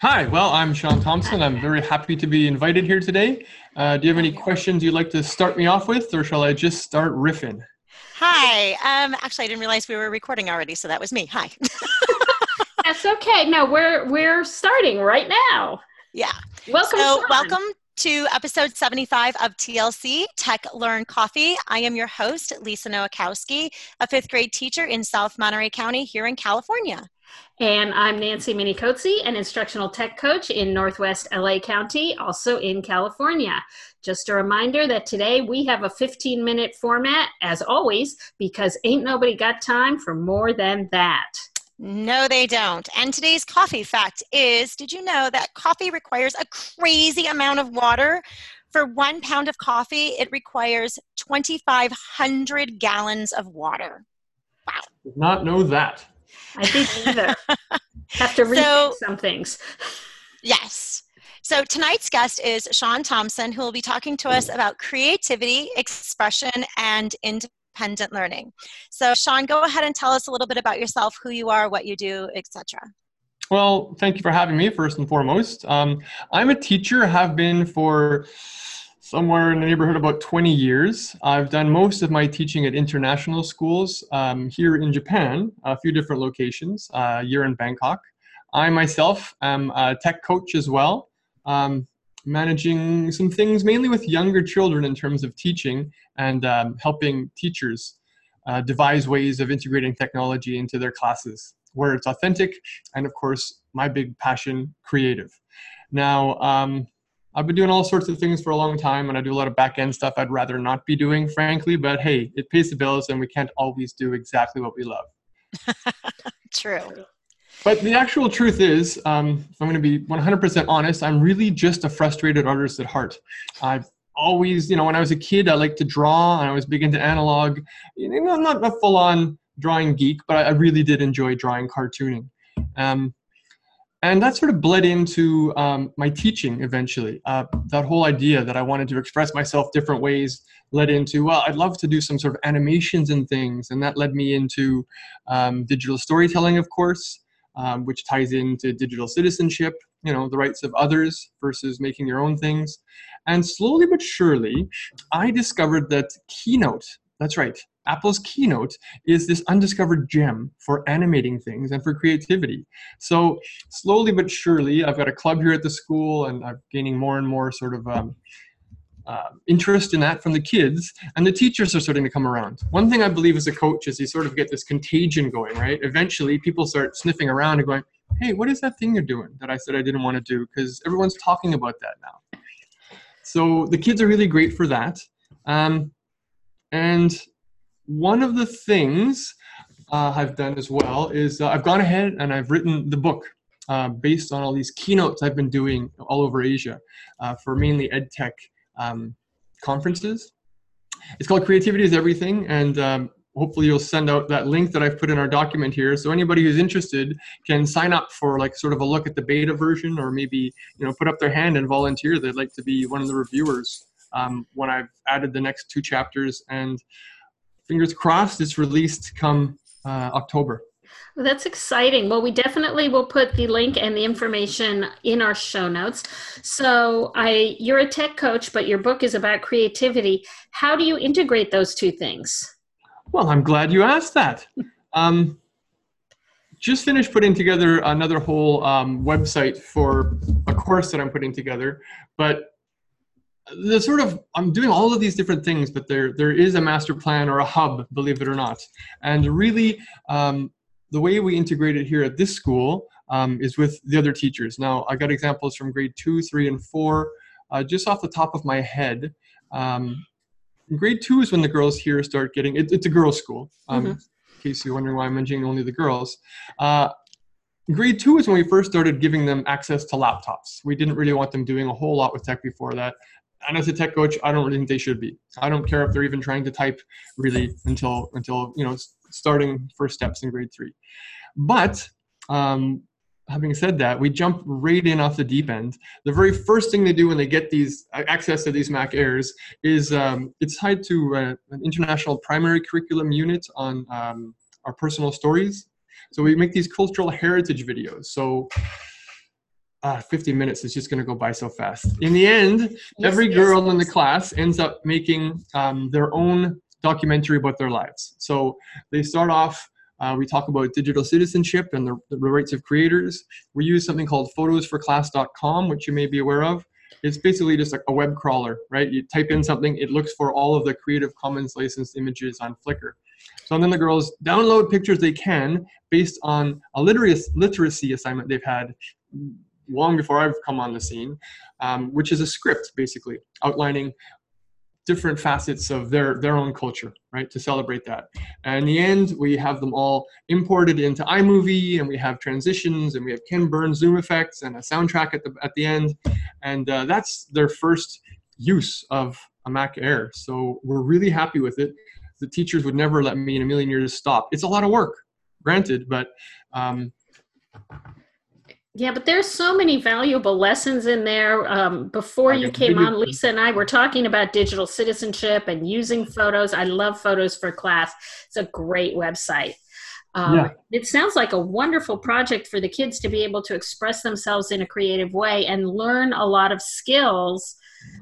Hi, well, I'm Sean Thompson. I'm very happy to be invited here today. Uh, do you have any questions you'd like to start me off with, or shall I just start riffing? Hi. Um, actually, I didn't realize we were recording already, so that was me. Hi. That's okay. No, we're we're starting right now. Yeah. Welcome. So, Sean. welcome to episode 75 of TLC Tech Learn Coffee. I am your host, Lisa Nowakowski, a fifth grade teacher in South Monterey County here in California. And I'm Nancy Minicozzi, an instructional tech coach in Northwest LA County, also in California. Just a reminder that today we have a 15 minute format, as always, because ain't nobody got time for more than that. No, they don't. And today's coffee fact is did you know that coffee requires a crazy amount of water? For one pound of coffee, it requires 2,500 gallons of water. Wow. Did not know that. I think either. have to rethink So- some things. Yes. So tonight's guest is Sean Thompson, who will be talking to us about creativity, expression, and independent learning. So, Sean, go ahead and tell us a little bit about yourself, who you are, what you do, etc. Well, thank you for having me, first and foremost. Um, I'm a teacher, have been for somewhere in the neighborhood about 20 years. I've done most of my teaching at international schools um, here in Japan, a few different locations, uh, year in Bangkok. I myself am a tech coach as well, um, managing some things mainly with younger children in terms of teaching and um, helping teachers uh, devise ways of integrating technology into their classes where it's authentic and of course my big passion creative now um, i've been doing all sorts of things for a long time and i do a lot of back end stuff i'd rather not be doing frankly but hey it pays the bills and we can't always do exactly what we love. True. but the actual truth is um, if i'm going to be 100% honest i'm really just a frustrated artist at heart. I've always you know when i was a kid i liked to draw and i was big into analog you know i'm not a full-on drawing geek but i really did enjoy drawing cartooning. Um, and that sort of bled into um, my teaching eventually. Uh, that whole idea that i wanted to express myself different ways led into well i'd love to do some sort of animations and things. And that led me into um, digital storytelling of course um, which ties into digital citizenship you know the rights of others versus making your own things. And slowly but surely i discovered that keynote that's right apple's keynote is this undiscovered gem for animating things and for creativity. So slowly but surely i've got a club here at the school and i'm gaining more and more sort of um, uh, interest in that from the kids and the teachers are starting to come around. One thing i believe as a coach is you sort of get this contagion going right? Eventually people start sniffing around and going hey what is that thing you're doing that i said i didn't want to do? Because everyone's talking about that now. So the kids are really great for that um, and one of the things uh, i've done as well is uh, i've gone ahead and i've written the book uh, based on all these keynotes i've been doing all over asia uh, for mainly ed tech um, conferences. It's called Creativity is Everything, and um, hopefully you'll send out that link that I've put in our document here. So anybody who's interested can sign up for like sort of a look at the beta version, or maybe you know put up their hand and volunteer. They'd like to be one of the reviewers um, when I've added the next two chapters. And fingers crossed, it's released come uh, October. Well, that's exciting. Well, we definitely will put the link and the information in our show notes. So, I you're a tech coach, but your book is about creativity. How do you integrate those two things? Well, I'm glad you asked that. Um, just finished putting together another whole um, website for a course that I'm putting together, but the sort of I'm doing all of these different things, but there there is a master plan or a hub, believe it or not, and really um, the way we integrate it here at this school um, is with the other teachers. Now I got examples from grade two, three, and four, uh, just off the top of my head. Um, grade two is when the girls here start getting it, it's a girls school um, Mhm. in case you're wondering why i'm mentioning only the girls uh, grade two is when we first started giving them access to laptops we didn't really want them doing a whole lot with tech before that and as a tech coach i don't really think they should be i don't care if they're even trying to type really until until you know starting first steps in grade three but um, having said that, we jump right in off the deep end. The very first thing they do when they get these uh, access to these Mac Airs is um, it's tied to uh, an international primary curriculum unit on um, our personal stories. So we make these cultural heritage videos. So uh, 50 minutes is just going to go by so fast. In the end, Yes, every yes, girl in the class ends up making um, their own documentary about their lives. So they start off. Uh, we talk about digital citizenship and the, the rights of creators. We use something called photosforclass.com, which you may be aware of. It's basically just like a web crawler, right? You type in something, it looks for all of the Creative Commons licensed images on Flickr. So then the girls download pictures they can based on a literacy, literacy assignment they've had long before I've come on the scene, um, which is a script basically outlining different facets of their their own culture, right? To celebrate that. And in the end, we have them all imported into iMovie, and we have transitions, and we have Ken Burns zoom effects, and a soundtrack at the at the end, and uh, that's their first use of a Mac Air. So we're really happy with it. The teachers would never let me in a million years stop. It's a lot of work, granted, but um, Yeah, but there's so many valuable lessons in there. Um, before you came on, Lisa and I were talking about digital citizenship and using photos. I love Photos for Class. It's a great website. Um, Yeah. It sounds like a wonderful project for the kids to be able to express themselves in a creative way and learn a lot of skills,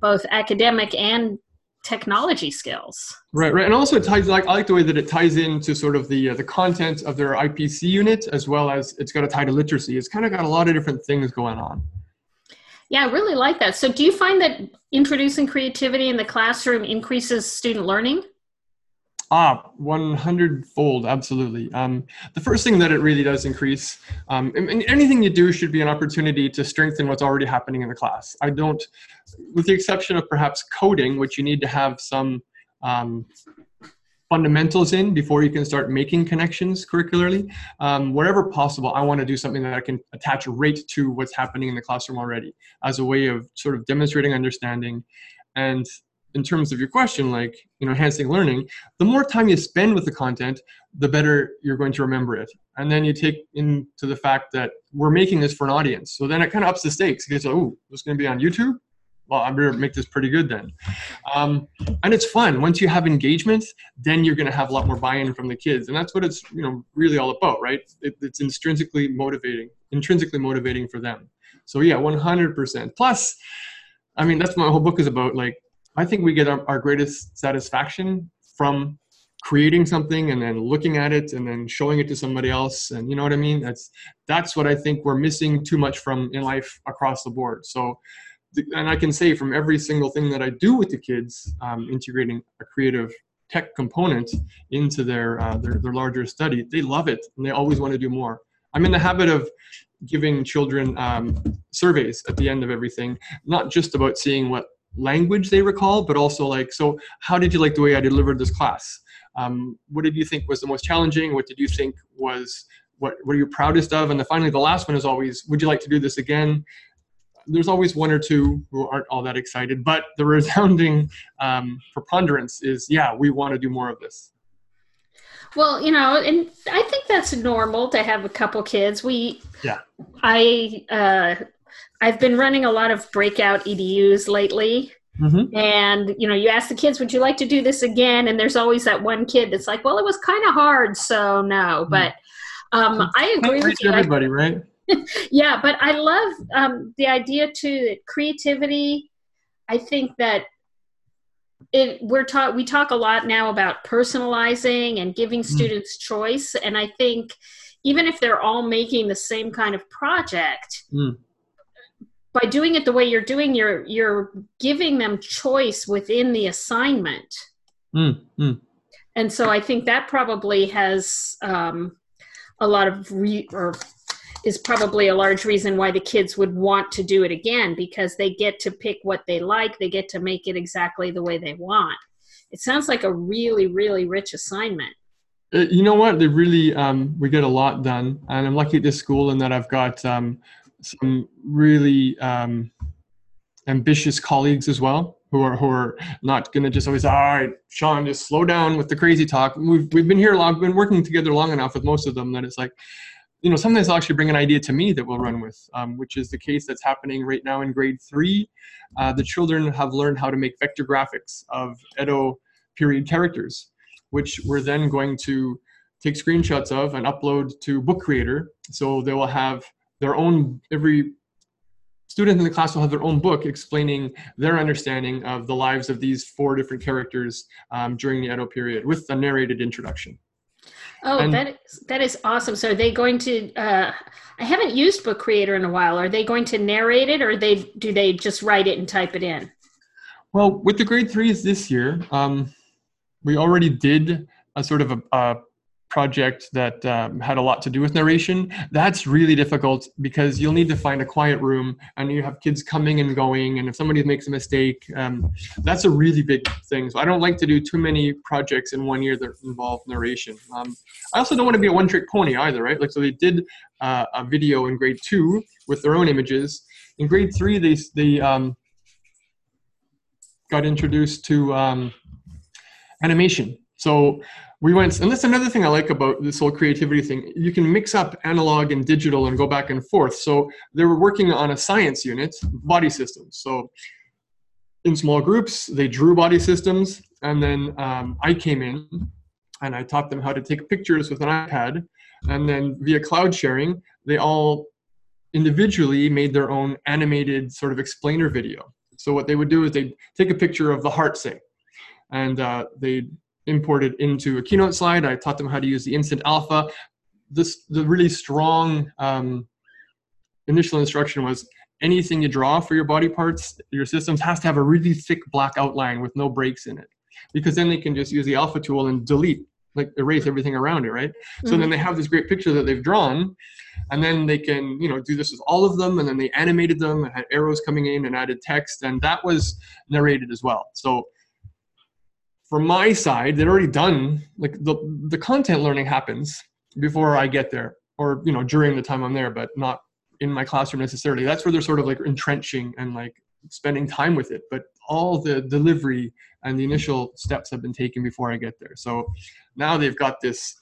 both academic and technology skills. Right, right, and also it ties like I like the way that it ties into sort of the uh, the content of their IPC unit as well as it's got a tie to literacy. It's kind of got a lot of different things going on. Yeah, I really like that. So, do you find that introducing creativity in the classroom increases student learning? Ah, 100 fold, absolutely. Um, the first thing that it really does increase, um, and, anything you do should be an opportunity to strengthen what's already happening in the class. I don't, with the exception of perhaps coding, which you need to have some um, fundamentals in before you can start making connections curricularly. Um, wherever possible, I want to do something that I can attach right to what's happening in the classroom already as a way of sort of demonstrating understanding and in terms of your question, like you know, enhancing learning, the more time you spend with the content, the better you're going to remember it. And then you take into the fact that we're making this for an audience. So then it kind of ups the stakes because oh, this is going to be on YouTube. Well, I better make this pretty good then. Um, and it's fun. Once you have engagement, then you're going to have a lot more buy-in from the kids, and that's what it's you know really all about, right? It, it's intrinsically motivating, intrinsically motivating for them. So yeah, 100%. Plus, I mean, that's my whole book is about. Like, I think we get our, our greatest satisfaction from creating something and then looking at it and then showing it to somebody else. And you know what i mean? That's that's what i think we're missing too much from in life across the board. So and i can say from every single thing that i do with the kids um, integrating a creative tech component into their, uh, their their larger study they love it and they always want to do more. I'm in the habit of giving children um, surveys at the end of everything not just about seeing what language they recall, but also like, so how did you like the way I delivered this class? Um, what did you think was the most challenging? What did you think was what were you proudest of? And the, finally, the last one is always, would you like to do this again? There's always one or two who aren't all that excited, but the resounding um, preponderance is, yeah, we want to do more of this. Well, you know, and I think that's normal to have a couple kids. We, Yeah. I, uh, I've been running a lot of breakout EDUs lately. Mm-hmm. And, you know, you ask the kids, would you like to do this again? And there's always that one kid that's like, well, it was kind of hard, so no. But um, I agree with you. I- everybody, right? yeah, but I love um, the idea too that creativity. I think that it we're taught we talk a lot now about personalizing and giving students choice, and I think even if they're all making the same kind of project. Mm. By doing it the way you're doing, you're you're giving them choice within the assignment, Mm, mm. and so I think that probably has um, a lot of re- or is probably a large reason why the kids would want to do it again because they get to pick what they like they get to make it exactly the way they want it sounds like a really really rich assignment Uh, you know what? They really um, we get a lot done, and I'm lucky at this school in that I've got um, some really um, ambitious colleagues as well who are who are not going to just always all right, Sean, just slow down with the crazy talk. We've we've been here long, been working together long enough with most of them that it's like. You know, sometimes they'll actually bring an idea to me that we'll run with, um, which is the case that's happening right now in grade three. Uh, the children have learned how to make vector graphics of Edo period characters which we're then going to take screenshots of and upload to Book Creator. So they will have their own every student in the class will have their own book explaining their understanding of the lives of these four different characters um, during the Edo period with a narrated introduction. Oh, and, that is, that is awesome. So are they going to? Uh, I haven't used Book Creator in a while. Are they going to narrate it, or they do they just write it and type it in? Well, with the grade threes this year, um, we already did a sort of a, a project that um, had a lot to do with narration. That's really difficult because you'll need to find a quiet room and you have kids coming and going. And if somebody makes a mistake, um, that's a really big thing. So I don't like to do too many projects in one year that involve narration. Um, I also don't want to be a one trick pony either, right? Like, so they did uh, a video in grade two with their own images. In grade three, they, they um, got introduced to um, animation. So we went, and that's another thing I like about this whole creativity thing. You can mix up analog and digital and go back and forth. So they were working on a science unit, body systems. So in small groups, they drew body systems, and then um, I came in and I taught them how to take pictures with an iPad. And then via cloud sharing, they all individually made their own animated sort of explainer video. So what they would do is they'd take a picture of the heart, say, and uh, they'd imported into a keynote slide. I taught them how to use the instant alpha. This the really strong um, initial instruction was anything you draw for your body parts, your systems has to have a really thick black outline with no breaks in it, because then they can just use the alpha tool and delete, like erase everything around it, right? Mm-hmm. So then they have this great picture that they've drawn, and then they can you know do this with all of them, and then they animated them and had arrows coming in and added text, and that was narrated as well. So from my side, they're already done. Like the the content learning happens before I get there, or you know during the time I'm there, but not in my classroom necessarily. That's where they're sort of like entrenching and like spending time with it. But all the delivery and the initial steps have been taken before I get there. So now they've got this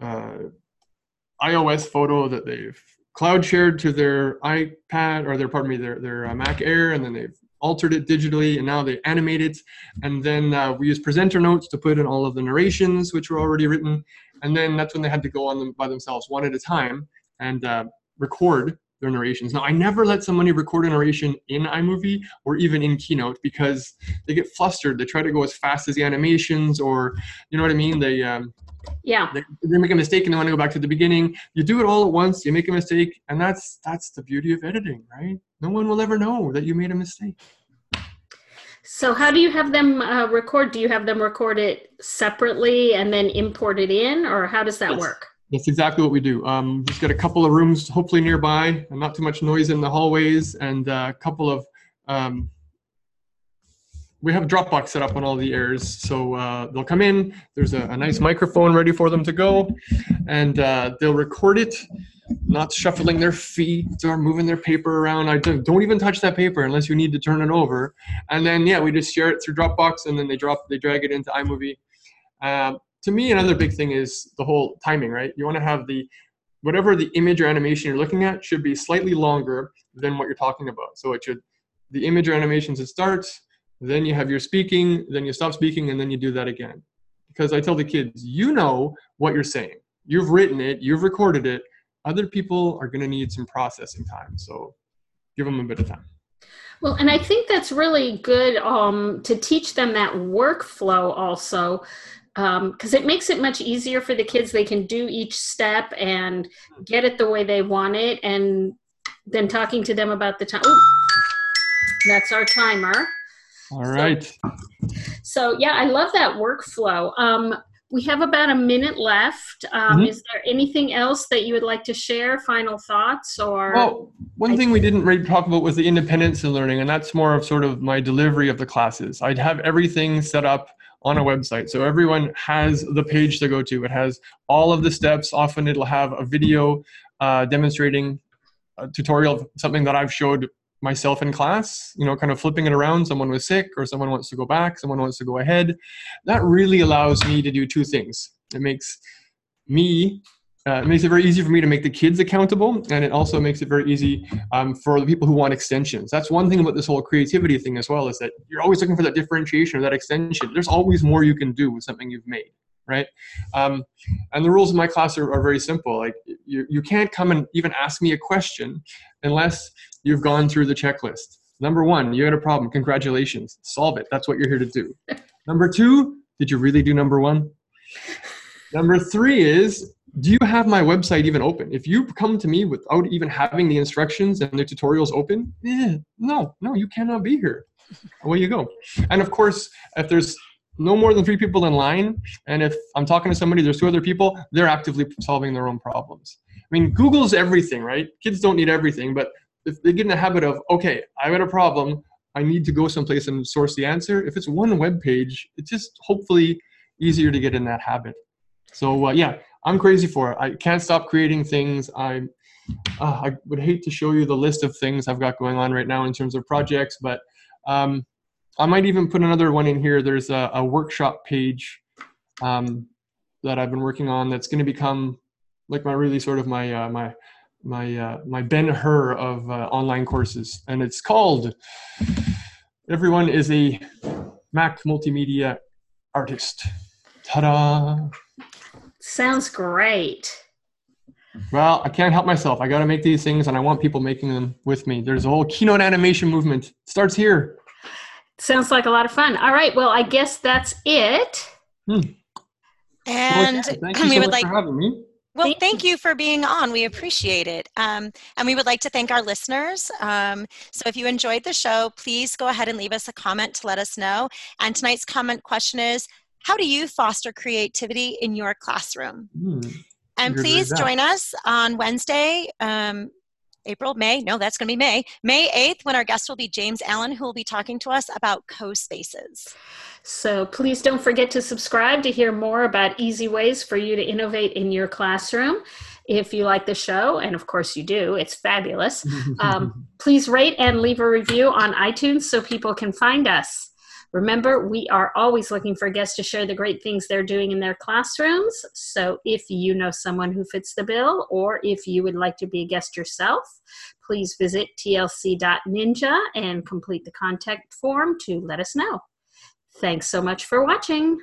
uh, iOS photo that they've cloud shared to their iPad or their pardon me their their uh, Mac Air, and then they've altered it digitally, and now they animate it. And then uh, we use presenter notes to put in all of the narrations, which were already written. And then that's when they had to go on them by themselves, one at a time, and uh, record their narrations. Now, I never let somebody record a narration in iMovie or even in Keynote because they get flustered. They try to go as fast as the animations, or you know what I mean. They um, yeah they, they make a mistake and they want to go back to the beginning. You do it all at once. You make a mistake, and that's that's the beauty of editing, right? no one will ever know that you made a mistake. So, how do you have them uh, record? Do you have them record it separately and then import it in, or how does that work? That's exactly what we do. Um, just got a couple of rooms, hopefully nearby, and not too much noise in the hallways, and uh, a couple of. Um, we have Dropbox set up on all the airs, so uh, they'll come in. There's a, a, nice microphone ready for them to go, and uh, they'll record it not shuffling their feet or moving their paper around. I don't, don't even touch that paper unless you need to turn it over. And then yeah, we just share it through Dropbox, and then they drop they drag it into iMovie. Um, to me, another big thing is the whole timing. Right, you want to have the whatever the image or animation you're looking at should be slightly longer than what you're talking about. So it should the image or animation should start, then you have your speaking, then you stop speaking, and then you do that again. Because I tell the kids, you know what you're saying. You've written it, you've recorded it other people are going to need some processing time. So give them a bit of time. Well, and I think that's really good um, to teach them that workflow also, because um, it makes it much easier for the kids. They can do each step and get it the way they want it. And then talking to them about the time. that's our timer. All right. So, so, yeah, I love that workflow. Um, we have about a minute left. Um, mm-hmm. Is there anything else that you would like to share? Final thoughts, or well, one thing we didn't really talk about was the independence in learning, and that's more of sort of my delivery of the classes. I'd have everything set up on a website, so everyone has the page to go to. It has all of the steps. Often it'll have a video uh, demonstrating a tutorial of something that I've showed myself in class, you know, kind of flipping it around. Someone was sick, or someone wants to go back, someone wants to go ahead. That really allows me to do two things. It makes me, uh, it makes it very easy for me to make the kids accountable, and it also makes it very easy um, for the people who want extensions. That's one thing about this whole creativity thing as well, is that you're always looking for that differentiation or that extension. There's always more you can do with something you've made right? Um, and the rules of my class are, are very simple. Like you, you can't come and even ask me a question unless you've gone through the checklist. Number one, you had a problem. Congratulations. Solve it. That's what you're here to do. Number two, did you really do number one? Number three is, do you have my website even open? If you come to me without even having the instructions and the tutorials open, eh, no, no, you cannot be here. Away you go. And of course, if there's no more than three people in line, and if I'm talking to somebody, there's two other people, they're actively solving their own problems. I mean, Google's everything, right? Kids don't need everything, but if they get in the habit of, okay, I've got a problem, I need to go someplace and source the answer. If it's one web page, it's just hopefully easier to get in that habit. So uh, yeah, I'm crazy for it. I can't stop creating things. I uh, I would hate to show you the list of things I've got going on right now in terms of projects, but um, I might even put another one in here. There's a, a workshop page um, that I've been working on that's going to become like my really sort of my uh, my my uh, my Ben Hur of uh, online courses, and it's called "Everyone is a Mac Multimedia Artist." Ta-da! Sounds great. Well, I can't help myself. I got to make these things, and I want people making them with me. There's a whole keynote animation movement. It starts here. Sounds like a lot of fun. All right. Well, I guess that's it. Hmm. And well, thank you so we would like for having me. Well, Thank thank you for being on. We appreciate it. Um, and we would like to thank our listeners. Um, so if you enjoyed the show, please go ahead and leave us a comment to let us know. And tonight's comment question is How do you foster creativity in your classroom? Hmm. And please join us on Wednesday, um, April, May, no, that's going to be May, May 8th, when our guest will be James Allen, who will be talking to us about CoSpaces. So please don't forget to subscribe to hear more about easy ways for you to innovate in your classroom. If you like the show, and of course you do, it's fabulous. Um, please rate and leave a review on iTunes so people can find us. Remember, we are always looking for guests to share the great things they're doing in their classrooms. So if you know someone who fits the bill, or if you would like to be a guest yourself, please visit tlc.ninja and complete the contact form to let us know. Thanks so much for watching.